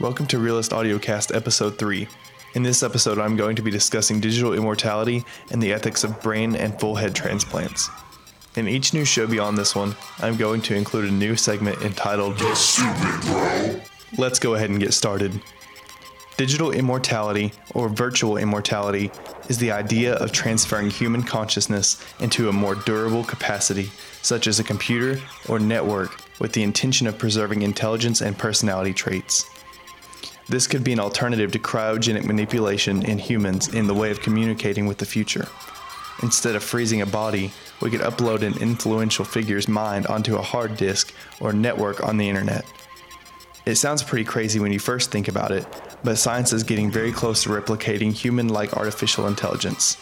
Welcome to Realist Audiocast Episode 3. In this episode, I'm going to be discussing digital immortality and the ethics of brain and full head transplants. In each new show beyond this one, I'm going to include a new segment entitled That's stupid, bro. Let's go ahead and get started. Digital immortality, or virtual immortality, is the idea of transferring human consciousness into a more durable capacity, such as a computer or network, with the intention of preserving intelligence and personality traits. This could be an alternative to cryogenic manipulation in humans in the way of communicating with the future. Instead of freezing a body, we could upload an influential figure's mind onto a hard disk or network on the internet. It sounds pretty crazy when you first think about it, but science is getting very close to replicating human like artificial intelligence.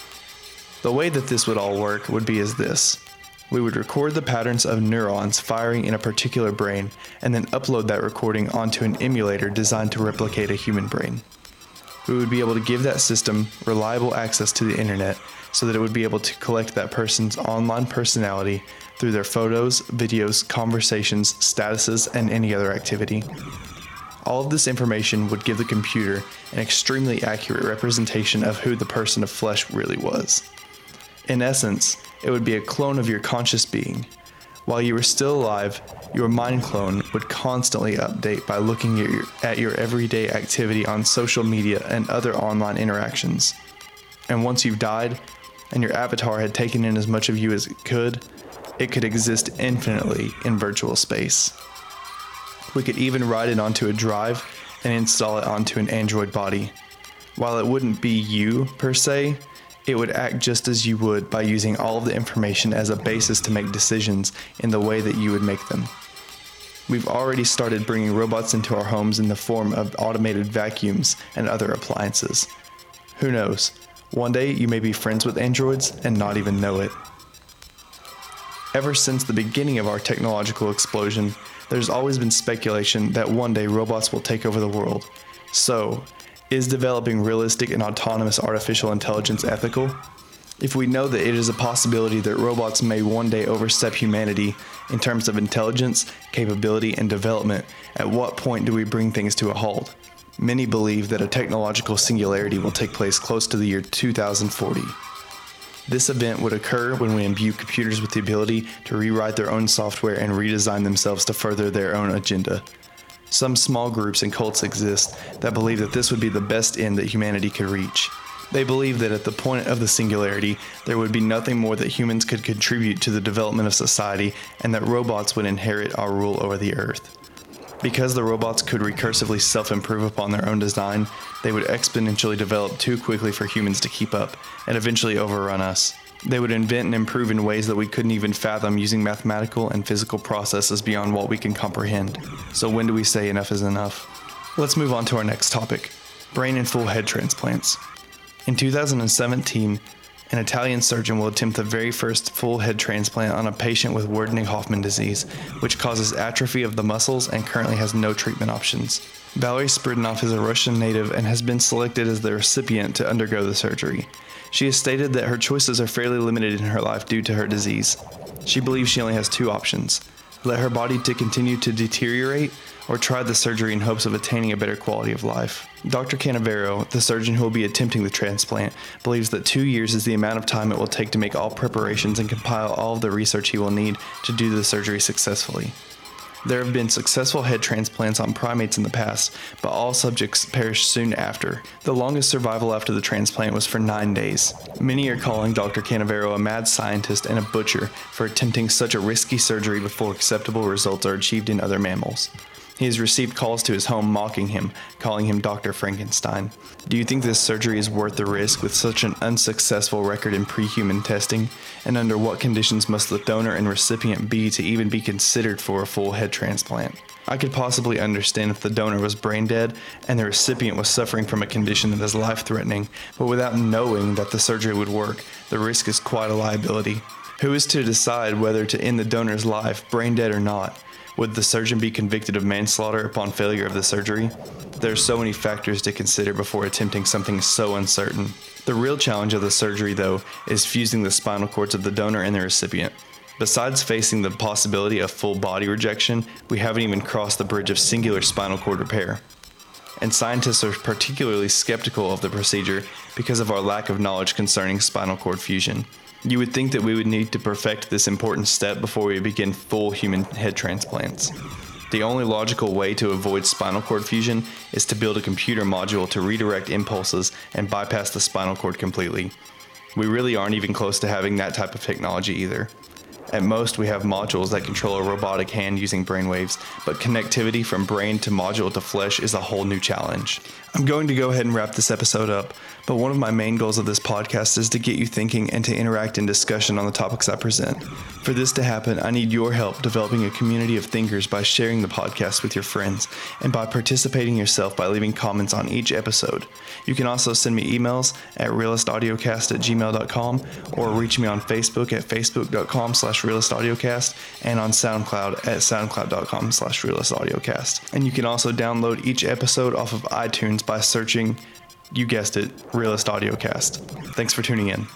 The way that this would all work would be as this we would record the patterns of neurons firing in a particular brain and then upload that recording onto an emulator designed to replicate a human brain. We would be able to give that system reliable access to the internet so that it would be able to collect that person's online personality through their photos, videos, conversations, statuses, and any other activity. All of this information would give the computer an extremely accurate representation of who the person of flesh really was. In essence, it would be a clone of your conscious being. While you were still alive, your mind clone would constantly update by looking at your, at your everyday activity on social media and other online interactions. And once you've died, and your avatar had taken in as much of you as it could, it could exist infinitely in virtual space. We could even write it onto a drive and install it onto an Android body. While it wouldn't be you per se, it would act just as you would by using all of the information as a basis to make decisions in the way that you would make them. We've already started bringing robots into our homes in the form of automated vacuums and other appliances. Who knows? One day you may be friends with androids and not even know it. Ever since the beginning of our technological explosion, there's always been speculation that one day robots will take over the world. So, is developing realistic and autonomous artificial intelligence ethical? If we know that it is a possibility that robots may one day overstep humanity in terms of intelligence, capability, and development, at what point do we bring things to a halt? Many believe that a technological singularity will take place close to the year 2040. This event would occur when we imbue computers with the ability to rewrite their own software and redesign themselves to further their own agenda. Some small groups and cults exist that believe that this would be the best end that humanity could reach. They believe that at the point of the singularity, there would be nothing more that humans could contribute to the development of society, and that robots would inherit our rule over the earth. Because the robots could recursively self improve upon their own design, they would exponentially develop too quickly for humans to keep up, and eventually overrun us. They would invent and improve in ways that we couldn't even fathom using mathematical and physical processes beyond what we can comprehend. So, when do we say enough is enough? Let's move on to our next topic brain and full head transplants. In 2017, an Italian surgeon will attempt the very first full head transplant on a patient with Werdnig Hoffmann disease, which causes atrophy of the muscles and currently has no treatment options. Valery Spiridonov is a Russian native and has been selected as the recipient to undergo the surgery. She has stated that her choices are fairly limited in her life due to her disease. She believes she only has two options let her body to continue to deteriorate or try the surgery in hopes of attaining a better quality of life. Dr. Canavero, the surgeon who will be attempting the transplant, believes that two years is the amount of time it will take to make all preparations and compile all of the research he will need to do the surgery successfully. There have been successful head transplants on primates in the past, but all subjects perished soon after. The longest survival after the transplant was for nine days. Many are calling Dr. Canavero a mad scientist and a butcher for attempting such a risky surgery before acceptable results are achieved in other mammals. He has received calls to his home mocking him, calling him Dr. Frankenstein. Do you think this surgery is worth the risk with such an unsuccessful record in pre human testing? And under what conditions must the donor and recipient be to even be considered for a full head transplant? I could possibly understand if the donor was brain dead and the recipient was suffering from a condition that is life threatening, but without knowing that the surgery would work, the risk is quite a liability. Who is to decide whether to end the donor's life, brain dead or not? Would the surgeon be convicted of manslaughter upon failure of the surgery? There are so many factors to consider before attempting something so uncertain. The real challenge of the surgery, though, is fusing the spinal cords of the donor and the recipient. Besides facing the possibility of full body rejection, we haven't even crossed the bridge of singular spinal cord repair. and scientists are particularly skeptical of the procedure because of our lack of knowledge concerning spinal cord fusion. You would think that we would need to perfect this important step before we begin full human head transplants. The only logical way to avoid spinal cord fusion is to build a computer module to redirect impulses and bypass the spinal cord completely. We really aren't even close to having that type of technology either. At most, we have modules that control a robotic hand using brainwaves, but connectivity from brain to module to flesh is a whole new challenge. I'm going to go ahead and wrap this episode up, but one of my main goals of this podcast is to get you thinking and to interact in discussion on the topics I present. For this to happen, I need your help developing a community of thinkers by sharing the podcast with your friends and by participating yourself by leaving comments on each episode. You can also send me emails at realistaudiocast at gmail.com or reach me on Facebook at facebook.com slash realistaudiocast and on SoundCloud at soundcloud.com slash realistaudiocast. And you can also download each episode off of iTunes by searching, you guessed it, Realist Audiocast. Thanks for tuning in.